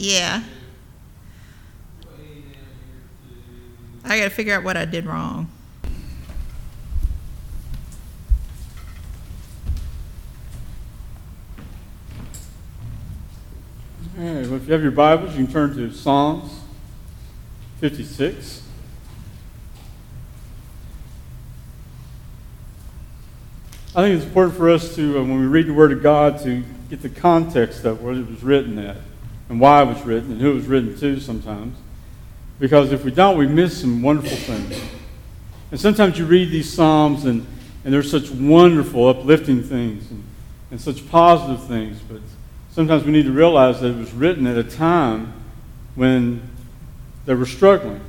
Yeah. I got to figure out what I did wrong. All right, well, if you have your Bibles, you can turn to Psalms 56. I think it's important for us to, uh, when we read the Word of God, to get the context of what it was written at and why it was written and who it was written to sometimes. Because if we don't, we miss some wonderful things. And sometimes you read these Psalms and, and there's such wonderful, uplifting things and, and such positive things, but sometimes we need to realize that it was written at a time when they were struggling.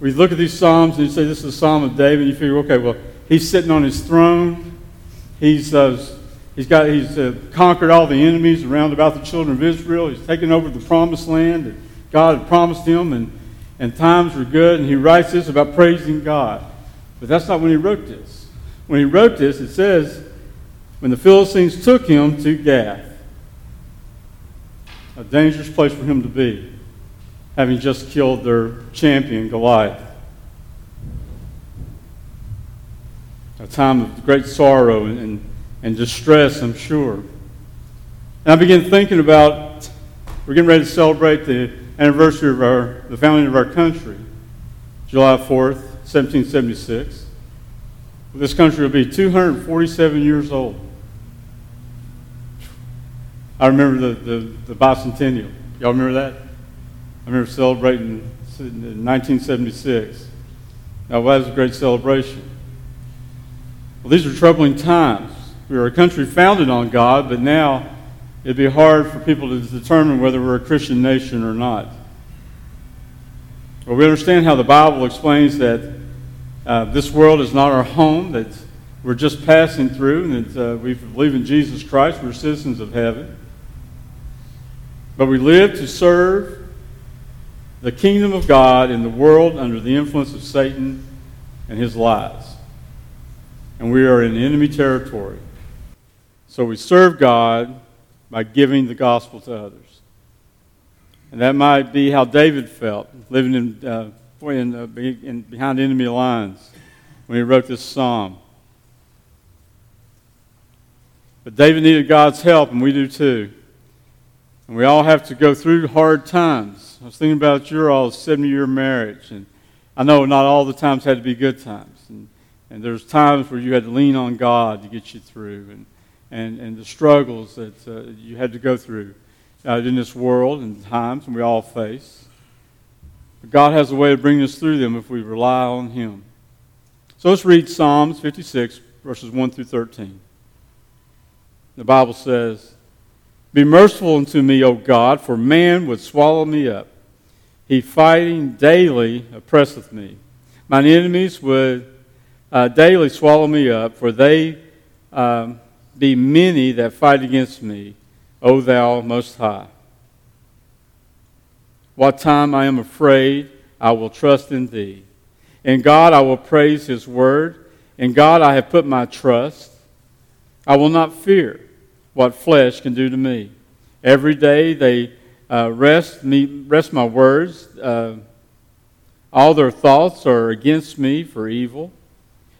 We look at these Psalms and you say, This is a Psalm of David, and you figure, okay, well, he's sitting on his throne. He's, uh, he's, got, he's uh, conquered all the enemies around about the children of Israel. He's taken over the promised land that God had promised him, and, and times were good. And he writes this about praising God. But that's not when he wrote this. When he wrote this, it says, when the Philistines took him to Gath, a dangerous place for him to be, having just killed their champion, Goliath. A time of great sorrow and, and, and distress, I'm sure. And I began thinking about, we're getting ready to celebrate the anniversary of our, the founding of our country, July 4th, 1776. This country will be 247 years old. I remember the, the, the bicentennial. Y'all remember that? I remember celebrating in 1976. Now, that was a great celebration. Well, these are troubling times. We are a country founded on God, but now it'd be hard for people to determine whether we're a Christian nation or not. Well, we understand how the Bible explains that uh, this world is not our home, that we're just passing through, and that uh, we believe in Jesus Christ, we're citizens of heaven. But we live to serve the kingdom of God in the world under the influence of Satan and his lies. And we are in enemy territory. So we serve God by giving the gospel to others. And that might be how David felt, living in, uh, in, uh, in, behind enemy lines when he wrote this psalm. But David needed God's help, and we do too. And we all have to go through hard times. I was thinking about your all 70 year marriage, and I know not all the times had to be good times. And, and there's times where you had to lean on God to get you through, and, and, and the struggles that uh, you had to go through uh, in this world and times, we all face. But God has a way of bringing us through them if we rely on Him. So let's read Psalms 56, verses 1 through 13. The Bible says, be merciful unto me, O God, for man would swallow me up. He fighting daily oppresseth me. Mine enemies would uh, daily swallow me up, for they um, be many that fight against me, O thou most high. What time I am afraid, I will trust in thee. In God I will praise his word. In God I have put my trust. I will not fear what flesh can do to me. Every day they uh, wrest, me, wrest my words. Uh, all their thoughts are against me for evil.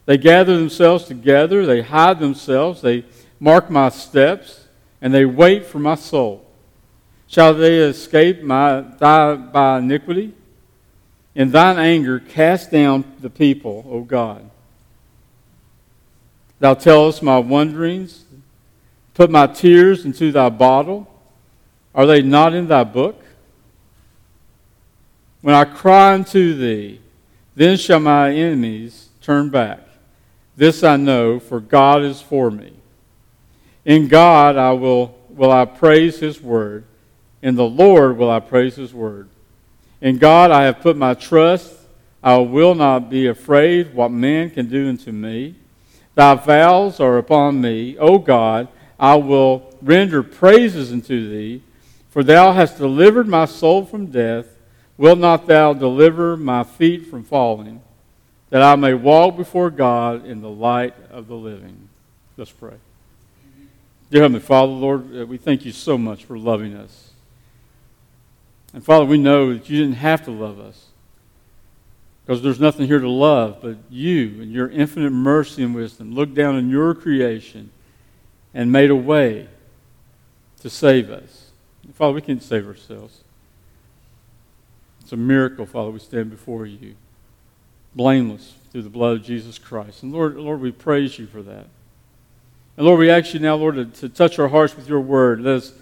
They gather themselves together, they hide themselves, they mark my steps, and they wait for my soul. Shall they escape my, die by iniquity? In thine anger, cast down the people, O God. Thou tellest my wanderings, Put my tears into thy bottle. Are they not in thy book? When I cry unto thee, then shall my enemies turn back. This I know, for God is for me. In God I will, will I praise his word. In the Lord will I praise his word. In God I have put my trust. I will not be afraid what man can do unto me. Thy vows are upon me, O God. I will render praises unto thee, for thou hast delivered my soul from death. Will not thou deliver my feet from falling, that I may walk before God in the light of the living? Let's pray. Dear Heavenly Father, Lord, uh, we thank you so much for loving us. And Father, we know that you didn't have to love us because there's nothing here to love, but you and your infinite mercy and wisdom looked down on your creation and made a way to save us. Father, we can't save ourselves. It's a miracle, Father, we stand before you, blameless through the blood of Jesus Christ. And Lord, Lord, we praise you for that. And Lord, we ask you now, Lord, to, to touch our hearts with your word. Let us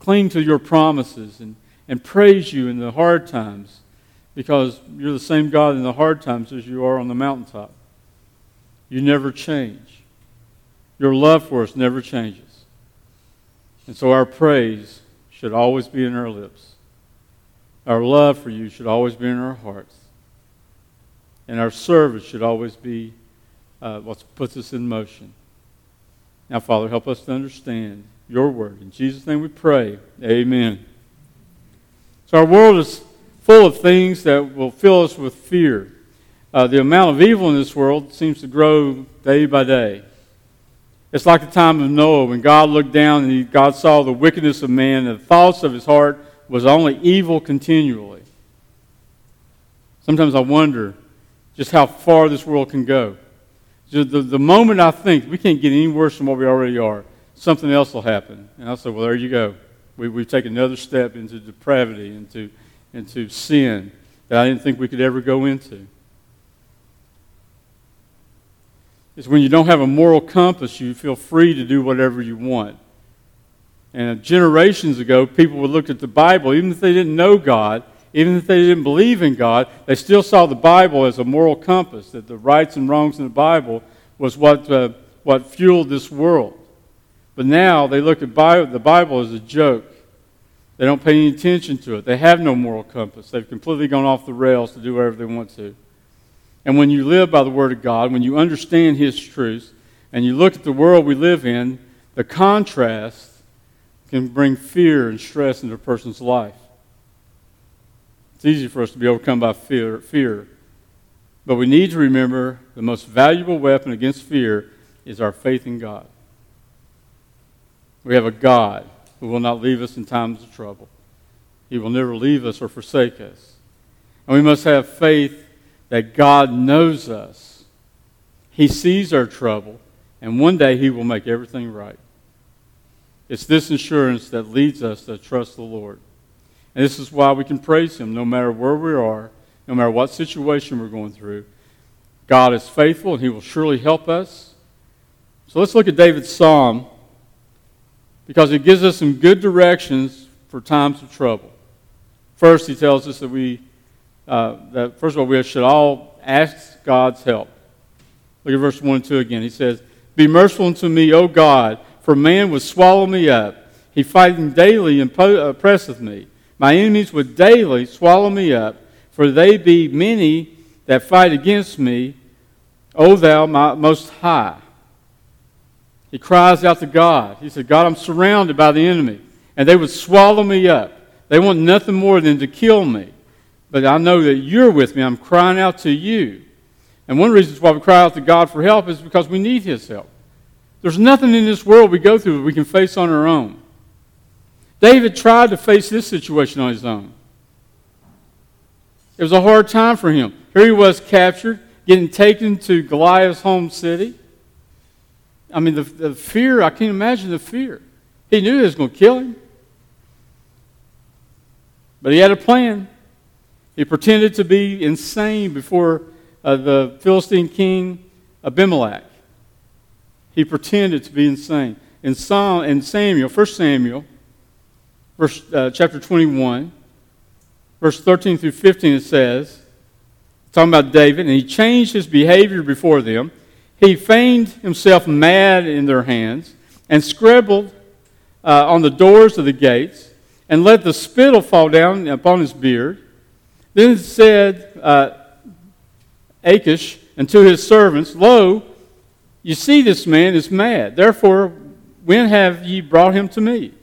cling to your promises and, and praise you in the hard times because you're the same God in the hard times as you are on the mountaintop. You never change. Your love for us never changes. And so our praise should always be in our lips. Our love for you should always be in our hearts. And our service should always be uh, what puts us in motion. Now, Father, help us to understand your word. In Jesus' name we pray. Amen. So, our world is full of things that will fill us with fear. Uh, the amount of evil in this world seems to grow day by day. It's like the time of Noah when God looked down and he, God saw the wickedness of man and the thoughts of his heart was only evil continually. Sometimes I wonder just how far this world can go. The, the, moment I think we can't get any worse than what we already are, something else will happen. And I'll say, well, there you go. We, we've taken another step into depravity, into, into sin that I didn't think we could ever go into. It's when you don't have a moral compass, you feel free to do whatever you want. And generations ago, people would look at the Bible, even if they didn't know God, even if they didn't believe in God, they still saw the Bible as a moral compass, that the rights and wrongs in the Bible was what, uh, what fueled this world. But now they look at the Bible as a joke. They don't pay any attention to it. They have no moral compass. They've completely gone off the rails to do whatever they want to. And when you live by the Word of God, when you understand His truths, and you look at the world we live in, the contrast can bring fear and stress into a person's life. It's easy for us to be overcome by fear, fear. But we need to remember the most valuable weapon against fear is our faith in God. We have a God who will not leave us in times of trouble. He will never leave us or forsake us. And we must have faith that God knows us. He sees our trouble, and one day He will make everything right. It's this assurance that leads us to trust the Lord. And this is why we can praise Him no matter where we are, no matter what situation we're going through. God is faithful and He will surely help us. So let's look at David's psalm because it gives us some good directions for times of trouble. First, he tells us that we, uh, that first of all, we should all ask God's help. Look at verse 1 and 2 again. He says, Be merciful unto me, O God for man would swallow me up. He fighteth daily and oppresseth me. My enemies would daily swallow me up, for they be many that fight against me, O thou my most high. He cries out to God. He said, God, I'm surrounded by the enemy, and they would swallow me up. They want nothing more than to kill me. But I know that you're with me. I'm crying out to you. And one reason why we cry out to God for help is because we need His help. There's nothing in this world we go through that we can face on our own. David tried to face this situation on his own. It was a hard time for him. Here he was captured, getting taken to Goliath's home city. I mean, the, the fear, I can't imagine the fear. He knew he was going to kill him. But he had a plan. He pretended to be insane before uh, the Philistine king Abimelech he pretended to be insane. In, Psalm, in Samuel, 1 Samuel, verse, uh, chapter 21, verse 13 through 15, it says, talking about David, and he changed his behavior before them. He feigned himself mad in their hands and scribbled uh, on the doors of the gates and let the spittle fall down upon his beard. Then said uh, Achish unto his servants, Lo, you see, this man is mad. Therefore, when have ye brought him to me?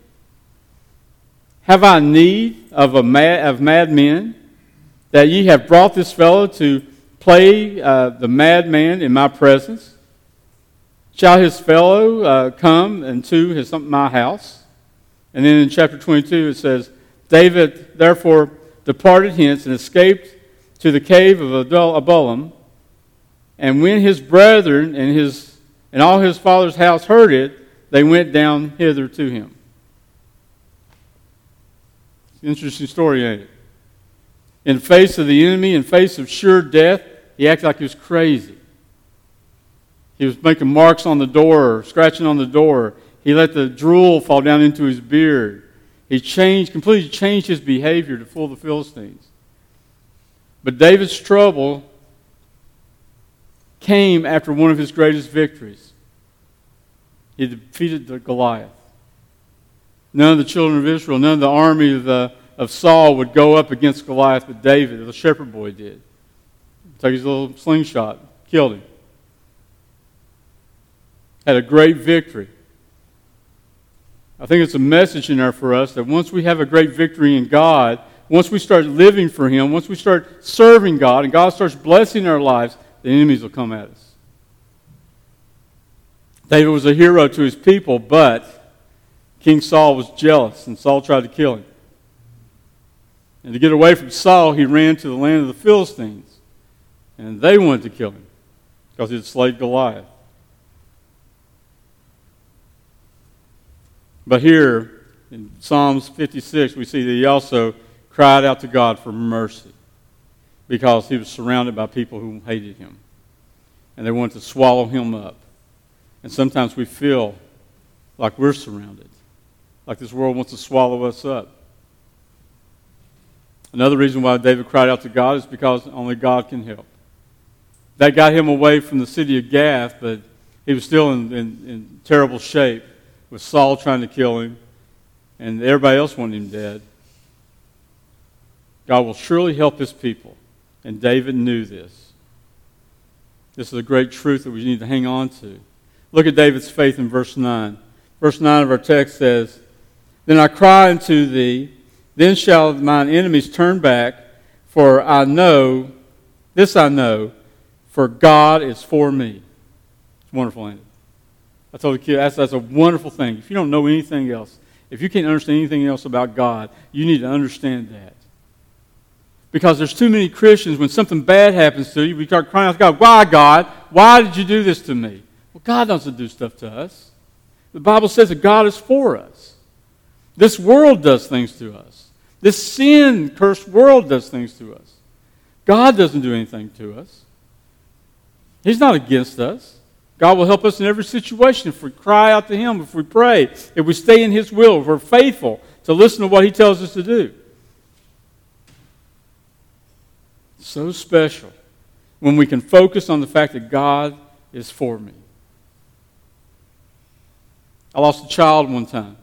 Have I need of, a mad, of mad men, that ye have brought this fellow to play uh, the madman in my presence? Shall his fellow uh, come into his, my house? And then in chapter 22 it says, David therefore departed hence and escaped to the cave of Adullam. And when his brethren and, his, and all his father's house heard it, they went down hither to him. Interesting story, ain't it? In face of the enemy, in face of sure death, he acted like he was crazy. He was making marks on the door, scratching on the door. He let the drool fall down into his beard. He changed, completely changed his behavior to fool the Philistines. But David's trouble came after one of his greatest victories. He defeated Goliath. None of the children of Israel, none of the army of, the, of Saul would go up against Goliath, but David, the shepherd boy, did. Took his little slingshot, killed him had a great victory. I think it's a message in there for us that once we have a great victory in God, once we start living for Him, once we start serving God, and God starts blessing our lives, the enemies will come at us. David was a hero to his people, but King Saul was jealous, and Saul tried to kill him. And to get away from Saul, he ran to the land of the Philistines, and they wanted to kill him because he had slayed Goliath. But here in Psalms 56, we see that he also cried out to God for mercy because he was surrounded by people who hated him and they wanted to swallow him up. And sometimes we feel like we're surrounded, like this world wants to swallow us up. Another reason why David cried out to God is because only God can help. That got him away from the city of Gath, but he was still in, in, in terrible shape with Saul trying to kill him and everybody else wanted him dead. God will surely help his people. And David knew this. This is a great truth that we need to hang on to. Look at David's faith in verse 9. Verse 9 of our text says, Then I cry unto thee, then shall mine enemies turn back, for I know, this I know, for God is for me. It's wonderful, ain't it? I told the kid, that's, that's a wonderful thing. If you don't know anything else, if you can't understand anything else about God, you need to understand that. Because there's too many Christians, when something bad happens to you, we start crying out to God, Why, God? Why did you do this to me? Well, God doesn't do stuff to us. The Bible says that God is for us. This world does things to us. This sin cursed world does things to us. God doesn't do anything to us. He's not against us. God will help us in every situation if we cry out to Him, if we pray, if we stay in His will, if we're faithful to listen to what He tells us to do. So special when we can focus on the fact that God is for me. I lost a child one time.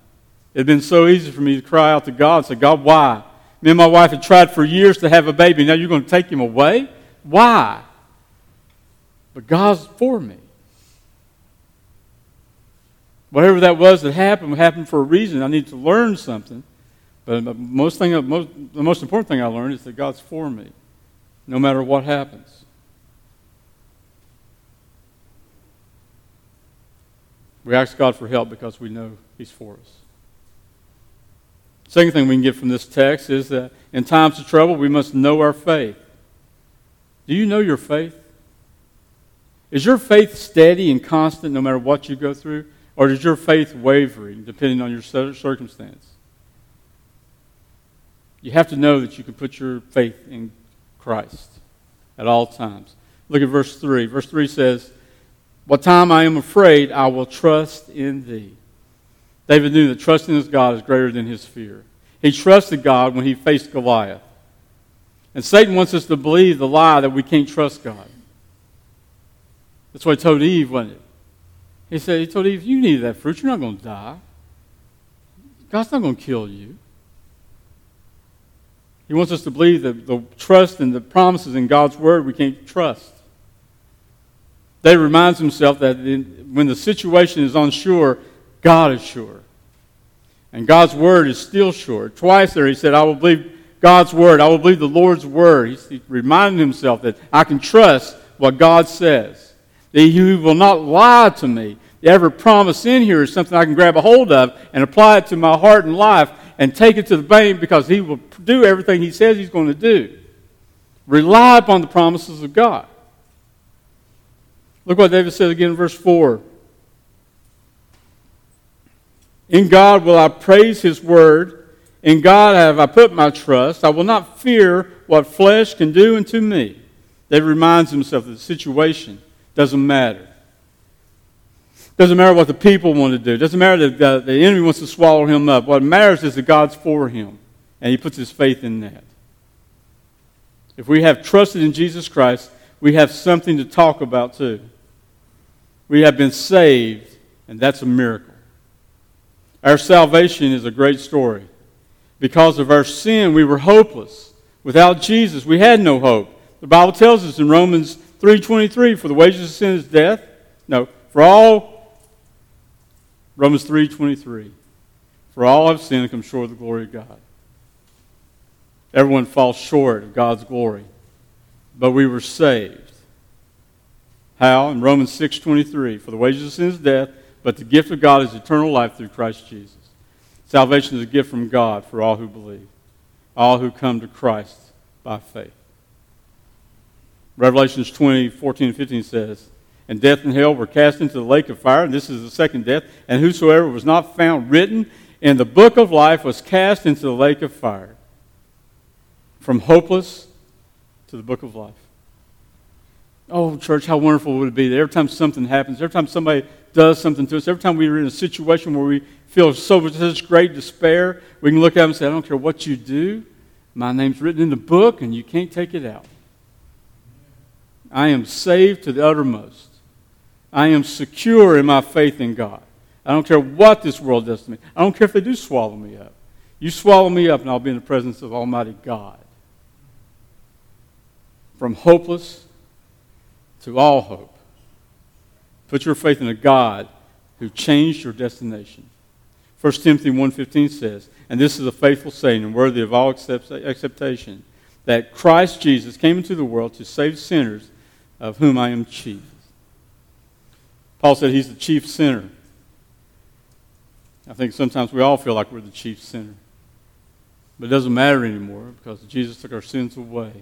It had been so easy for me to cry out to God and say, God, why? Me and my wife had tried for years to have a baby. Now you're going to take him away? Why? But God's for me. Whatever that was that happened happened for a reason. I need to learn something. But most thing, the most important thing I learned is that God's for me, no matter what happens. We ask God for help because we know He's for us. Second thing we can get from this text is that in times of trouble, we must know our faith. Do you know your faith? Is your faith steady and constant no matter what you go through? Or is your faith wavering depending on your circumstance? You have to know that you can put your faith in Christ at all times. Look at verse 3. Verse 3 says, What time I am afraid, I will trust in thee. David knew that trusting his God is greater than his fear. He trusted God when he faced Goliath. And Satan wants us to believe the lie that we can't trust God. That's what he told Eve, wasn't it? He said, He told Eve, You need that fruit. You're not going to die. God's not going to kill you. He wants us to believe that the trust and the promises in God's word we can't trust. David reminds himself that when the situation is unsure, God is sure. And God's word is still sure. Twice there he said, I will believe God's word. I will believe the Lord's word. He's, he reminded himself that I can trust what God says that he will not lie to me. Every promise in here is something I can grab a hold of and apply it to my heart and life and take it to the bank because he will do everything he says he's going to do. Rely upon the promises of God. Look what David said again in verse 4. In God will I praise his word. In God have I put my trust. I will not fear what flesh can do unto me. David reminds himself that the situation doesn't matter. Doesn't matter what the people want to do. Doesn't matter that the, the enemy wants to swallow him up. What matters is that God's for him, and he puts his faith in that. If we have trusted in Jesus Christ, we have something to talk about too. We have been saved, and that's a miracle. Our salvation is a great story. Because of our sin, we were hopeless. Without Jesus, we had no hope. The Bible tells us in Romans 3:23, "For the wages of sin is death." No, for all Romans 3:23, "For all have sinned and come short of the glory of God." Everyone falls short of God's glory, but we were saved. How? In Romans 6:23, "For the wages of sin is death, but the gift of God is eternal life through Christ Jesus." Salvation is a gift from God for all who believe, all who come to Christ by faith. Revelations 20, 14 and 15 says, And death and hell were cast into the lake of fire, and this is the second death, and whosoever was not found written in the book of life was cast into the lake of fire. From hopeless to the book of life. Oh, church, how wonderful would it be that every time something happens, every time somebody does something to us, every time we're in a situation where we feel so such great despair, we can look at them and say, I don't care what you do, my name's written in the book, and you can't take it out. I am saved to the uttermost. I am secure in my faith in God. I don't care what this world does to me. I don't care if they do swallow me up. You swallow me up, and I'll be in the presence of Almighty God. From hopeless to all hope. Put your faith in a God who changed your destination. 1 Timothy 1.15 says, and this is a faithful saying and worthy of all acceptation, that Christ Jesus came into the world to save sinners, of whom I am chief. Paul said he's the chief sinner. I think sometimes we all feel like we're the chief sinner. But it doesn't matter anymore because Jesus took our sins away.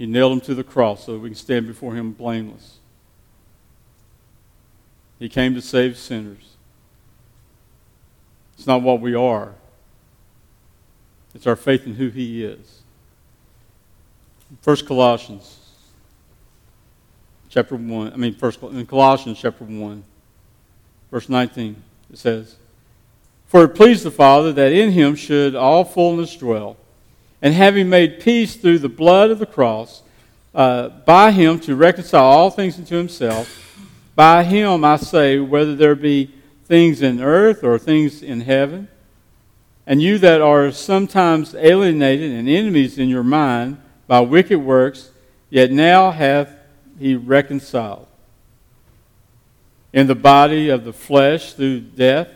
He nailed him to the cross so that we can stand before him blameless. He came to save sinners. It's not what we are, it's our faith in who he is. First Colossians chapter 1, I mean, first, in Colossians chapter 1, verse 19, it says, For it pleased the Father that in him should all fullness dwell, and having made peace through the blood of the cross, uh, by him to reconcile all things unto himself. By him, I say, whether there be things in earth or things in heaven. And you that are sometimes alienated and enemies in your mind by wicked works, yet now hath he reconciled in the body of the flesh through death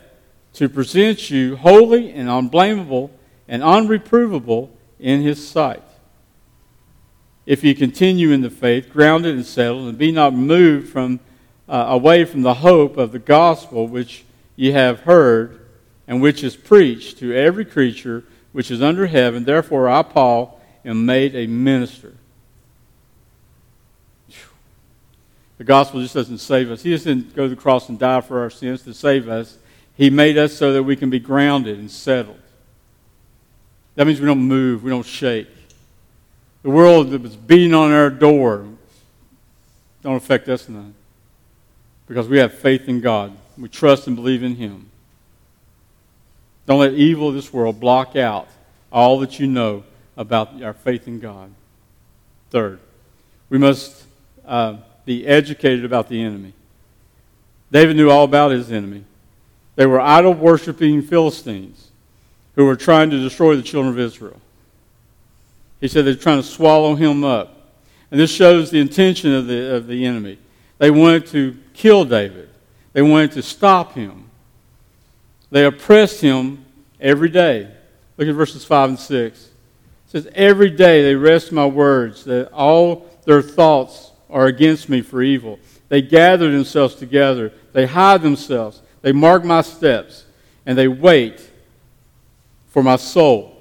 to present you holy and unblameable and unreprovable in his sight. If you continue in the faith, grounded and settled, and be not moved from uh, away from the hope of the gospel which ye have heard, and which is preached to every creature which is under heaven, therefore I, Paul, am made a minister The gospel just doesn't save us. He doesn't go to the cross and die for our sins to save us. He made us so that we can be grounded and settled. That means we don't move, we don't shake. The world that was beating on our door don't affect us none. Because we have faith in God. We trust and believe in Him. Don't let evil of this world block out all that you know about our faith in God. Third, we must uh, be educated about the enemy. David knew all about his enemy. They were idol worshiping Philistines who were trying to destroy the children of Israel. He said they're trying to swallow him up. And this shows the intention of the, of the enemy. They wanted to kill David, they wanted to stop him. They oppressed him every day. Look at verses 5 and 6. It says, Every day they wrest my words, that all their thoughts are against me for evil. They gather themselves together. They hide themselves. They mark my steps. And they wait for my soul.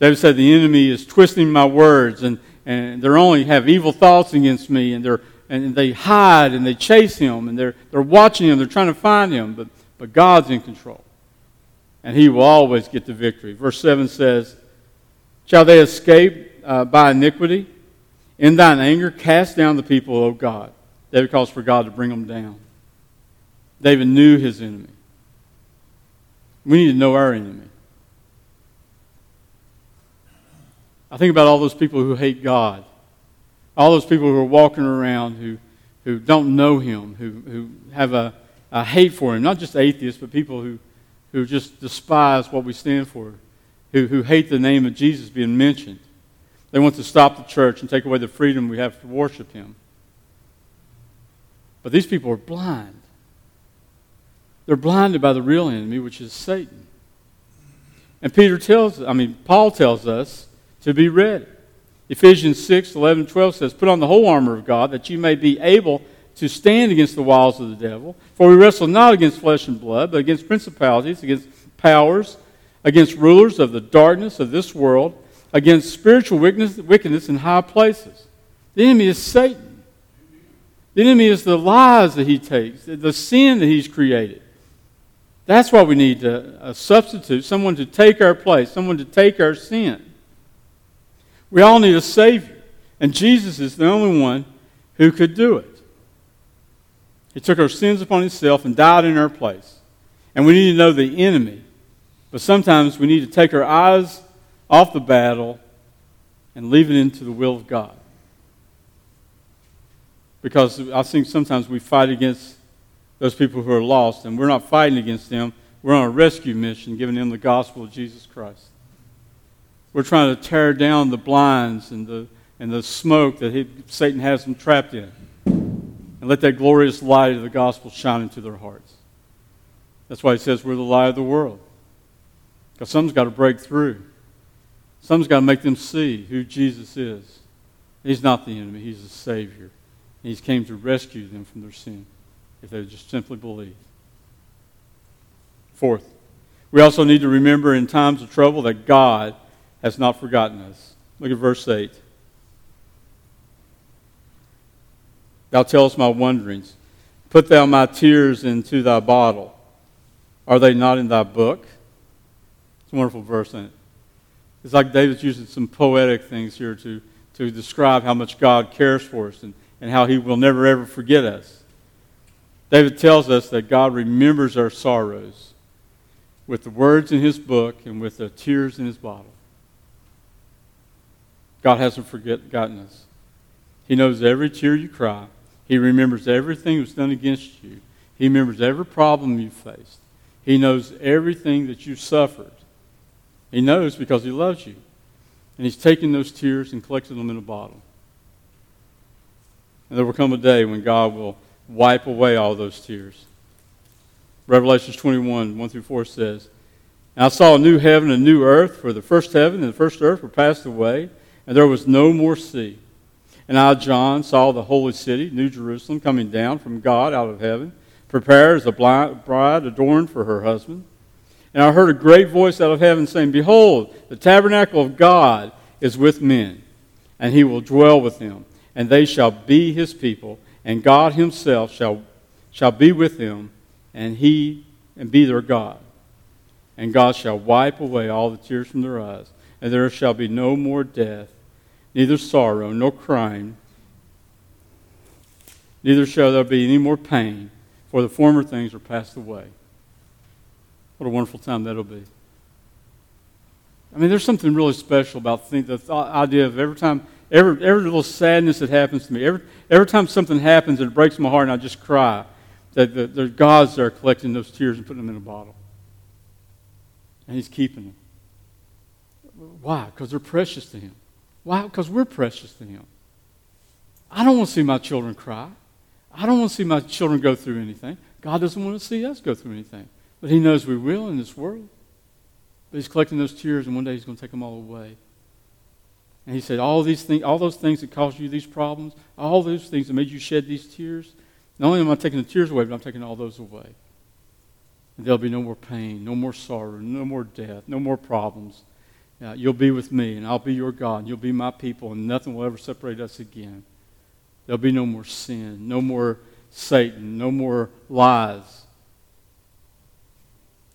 David said, The enemy is twisting my words, and, and they're only have evil thoughts against me, and, they're, and they hide and they chase him, and they're, they're watching him, they're trying to find him, but, but God's in control. And he will always get the victory. Verse 7 says, Shall they escape uh, by iniquity? In thine anger, cast down the people, O God. David calls for God to bring them down. David knew his enemy. We need to know our enemy. I think about all those people who hate God, all those people who are walking around who, who don't know Him, who, who have a, a hate for Him, not just atheists, but people who, who just despise what we stand for, who, who hate the name of Jesus being mentioned. They want to stop the church and take away the freedom we have to worship Him. But these people are blind. They're blinded by the real enemy, which is Satan. And Peter tells, I mean, Paul tells us to be ready. Ephesians 6, 11, 12 says, Put on the whole armor of God that you may be able to stand against the wiles of the devil. For we wrestle not against flesh and blood, but against principalities, against powers, against rulers of the darkness of this world, against spiritual wickedness in high places. The enemy is Satan. The enemy is the lies that he takes, the sin that he's created. That's why we need a, a uh, substitute, someone to take our place, someone to take our sin. We all need a Savior, and Jesus is the only one who could do it. He took our sins upon himself and died in our place. And we need to know the enemy. But sometimes we need to take our eyes off the battle and leave it into the will of God. Because I think sometimes we fight against those people who are lost, and we're not fighting against them. We're on a rescue mission, giving them the gospel of Jesus Christ. We're trying to tear down the blinds and the, and the smoke that he, Satan has them trapped in, and let that glorious light of the gospel shine into their hearts. That's why he says we're the light of the world. Because something's got to break through. Something's got to make them see who Jesus is. He's not the enemy, he's the Savior. And he's came to rescue them from their sin if they just simply believe. Fourth, we also need to remember in times of trouble that God has not forgotten us. Look at verse 8. Thou tellest my wanderings. Put thou my tears into thy bottle. Are they not in thy book? It's a wonderful verse, isn't it? It's like David's using some poetic things here to, to describe how much God cares for us and, and how he will never ever forget us. David tells us that God remembers our sorrows with the words in his book and with the tears in his bottle. God hasn't forgotten us. He knows every tear you cry. He remembers everything that was done against you. He remembers every problem you faced. He knows everything that you suffered. He knows because he loves you. And he's taken those tears and collected them in a bottle. And there will come a day when God will wipe away all those tears. Revelation 21, 1 through 4 says, I saw a new heaven and a new earth, for the first heaven and the first earth were passed away, and there was no more sea. And I, John, saw the holy city, New Jerusalem, coming down from God out of heaven, prepared as a bride adorned for her husband. And I heard a great voice out of heaven saying, Behold, the tabernacle of God is with men, and he will dwell with them, and they shall be his people and God himself shall, shall be with them, and he and be their God. And God shall wipe away all the tears from their eyes, and there shall be no more death, neither sorrow, nor crying, neither shall there be any more pain, for the former things are passed away. What a wonderful time that'll be. I mean, there's something really special about the, the idea of every time Every, every little sadness that happens to me, every, every time something happens and it breaks my heart and I just cry, that the, the God's there collecting those tears and putting them in a bottle. And He's keeping them. Why? Because they're precious to Him. Why? Because we're precious to Him. I don't want to see my children cry. I don't want to see my children go through anything. God doesn't want to see us go through anything. But He knows we will in this world. But He's collecting those tears, and one day He's going to take them all away. And he said, all these things, all those things that caused you these problems, all those things that made you shed these tears, not only am I taking the tears away, but I'm taking all those away. And there'll be no more pain, no more sorrow, no more death, no more problems. Uh, you'll be with me, and I'll be your God, and you'll be my people, and nothing will ever separate us again. There'll be no more sin, no more Satan, no more lies.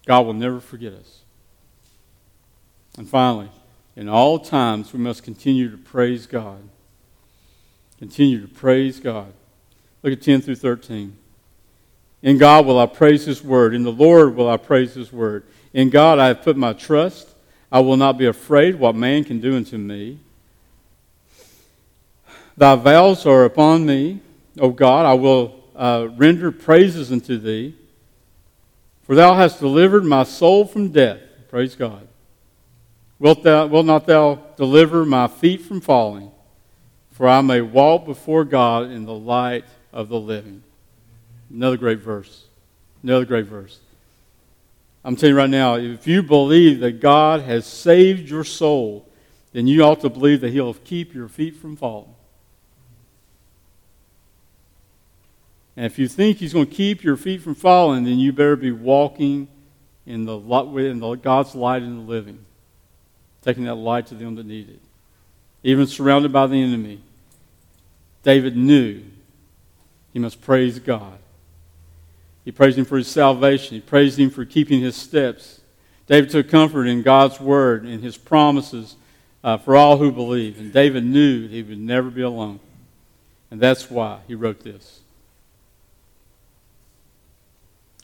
God will never forget us. And finally, in all times, we must continue to praise God. Continue to praise God. Look at 10 through 13. In God will I praise His word. In the Lord will I praise His word. In God I have put my trust. I will not be afraid what man can do unto me. Thy vows are upon me, O God. I will uh, render praises unto thee. For thou hast delivered my soul from death. Praise God. Wilt, thou, wilt not thou deliver my feet from falling? For I may walk before God in the light of the living. Another great verse. Another great verse. I'm telling you right now, if you believe that God has saved your soul, then you ought to believe that He'll keep your feet from falling. And if you think He's going to keep your feet from falling, then you better be walking in the, in the God's light in the living, taking that light to them that need it. Even surrounded by the enemy, David knew he must praise God. He praised him for his salvation. He praised him for keeping his steps. David took comfort in God's word and his promises uh, for all who believe. And David knew he would never be alone. And that's why he wrote this.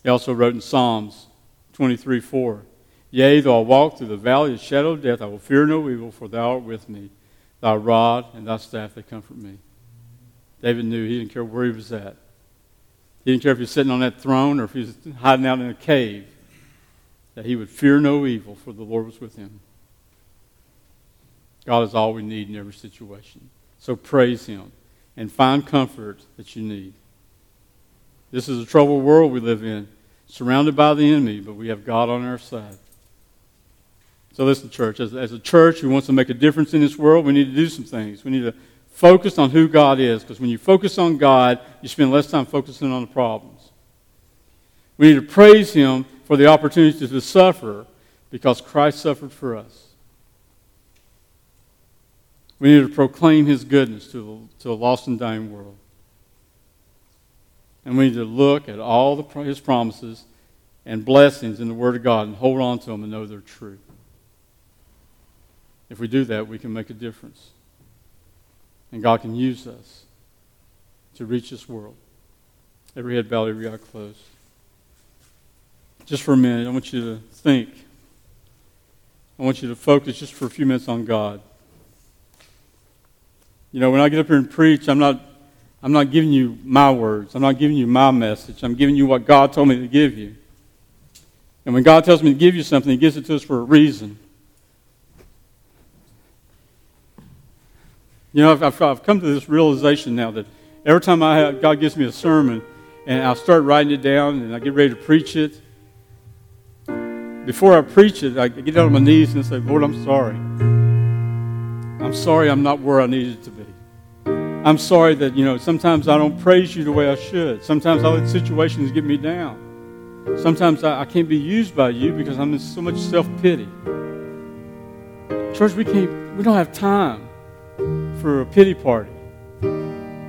He also wrote in Psalms 23 4 Yea, though I walk through the valley of the shadow of death, I will fear no evil, for thou art with me. Thy rod and thy staff, they comfort me. David knew he didn't care where he was at. He didn't care if he was sitting on that throne or if he was hiding out in a cave, that he would fear no evil, for the Lord was with him. God is all we need in every situation. So praise him and find comfort that you need. This is a troubled world we live in, surrounded by the enemy, but we have God on our side. So listen, church, as, as a church who wants to make a difference in this world, we need to do some things. We need to focus on who God is, because when you focus on God, you spend less time focusing on the problems. We need to praise Him for the opportunity to suffer because Christ suffered for us. We need to proclaim His goodness to, to a lost and dying world. And we need to look at all the, his promises and blessings in the Word of God and hold on to them and know they're true. If we do that, we can make a difference. And God can use us to reach this world. Every head bowed, every eye closed. Just for a minute, I want you to think. I want you to focus just for a few minutes on God. You know, when I get up here and preach, I'm not I'm not giving you my words. I'm not giving you my message. I'm giving you what God told me to give you. And when God tells me to give you something, He gives it to us for a reason. You know, I've, I've come to this realization now that every time I have, God gives me a sermon and I start writing it down and I get ready to preach it, before I preach it, I get down on my knees and say, Lord, I'm sorry. I'm sorry I'm not where I needed to be. I'm sorry that, you know, sometimes I don't praise you the way I should. Sometimes I let situations get me down. Sometimes I, I can't be used by you because I'm in so much self pity. Church, we can't, we don't have time for a pity party.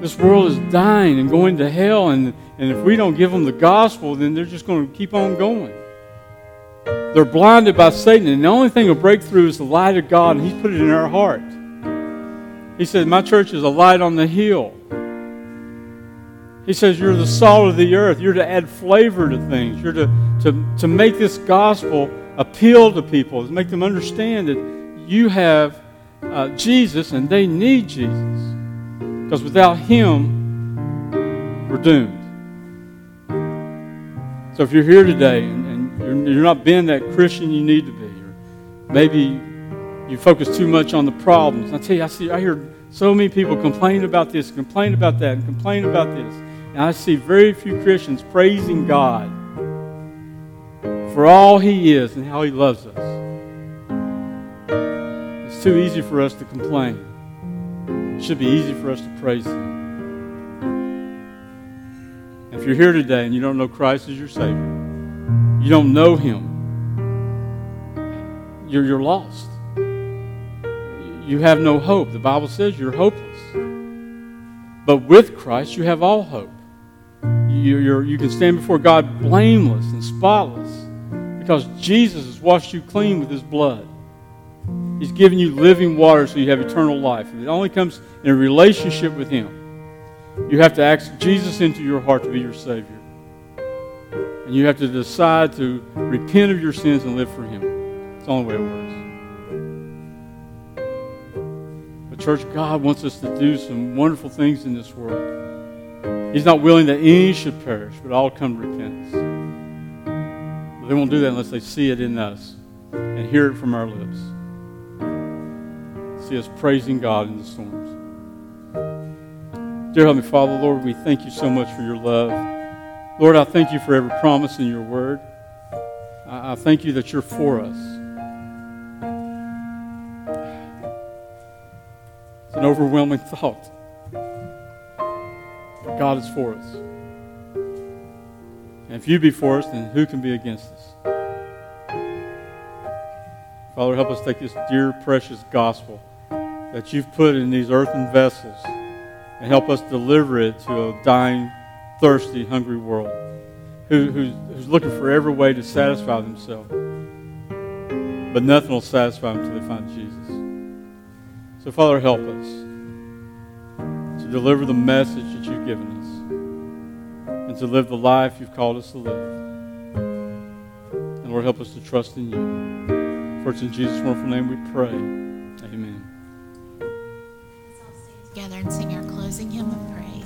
This world is dying and going to hell, and, and if we don't give them the gospel, then they're just going to keep on going. They're blinded by Satan, and the only thing will break through is the light of God, and He's put it in our heart. He said, My church is a light on the hill. He says, You're the salt of the earth. You're to add flavor to things. You're to, to, to make this gospel appeal to people, to make them understand that you have uh, Jesus and they need Jesus. Because without Him, we're doomed. So if you're here today and, and you're, you're not being that Christian you need to be, or maybe you focus too much on the problems. I tell you, I see, I hear so many people complain about this, complain about that, and complain about this. And I see very few Christians praising God for all He is and how He loves us. Too easy for us to complain. It should be easy for us to praise Him. If you're here today and you don't know Christ as your Savior, you don't know Him, you're, you're lost. You have no hope. The Bible says you're hopeless. But with Christ, you have all hope. You, you're, you can stand before God blameless and spotless because Jesus has washed you clean with His blood. He's given you living water so you have eternal life. And it only comes in a relationship with Him. You have to ask Jesus into your heart to be your Savior. And you have to decide to repent of your sins and live for Him. It's the only way it works. But, church, God wants us to do some wonderful things in this world. He's not willing that any should perish, but all come to repentance. But they won't do that unless they see it in us and hear it from our lips. See us praising God in the storms. Dear Heavenly Father, Lord, we thank you so much for your love. Lord, I thank you for every promise in your word. I, I thank you that you're for us. It's an overwhelming thought. But God is for us. And if you be for us, then who can be against us? Father, help us take this dear, precious gospel that you've put in these earthen vessels and help us deliver it to a dying, thirsty, hungry world who, who's, who's looking for every way to satisfy themselves. But nothing will satisfy them until they find Jesus. So, Father, help us to deliver the message that you've given us and to live the life you've called us to live. And Lord, help us to trust in you. For it's in Jesus' wonderful name we pray. reverencing our closing hymn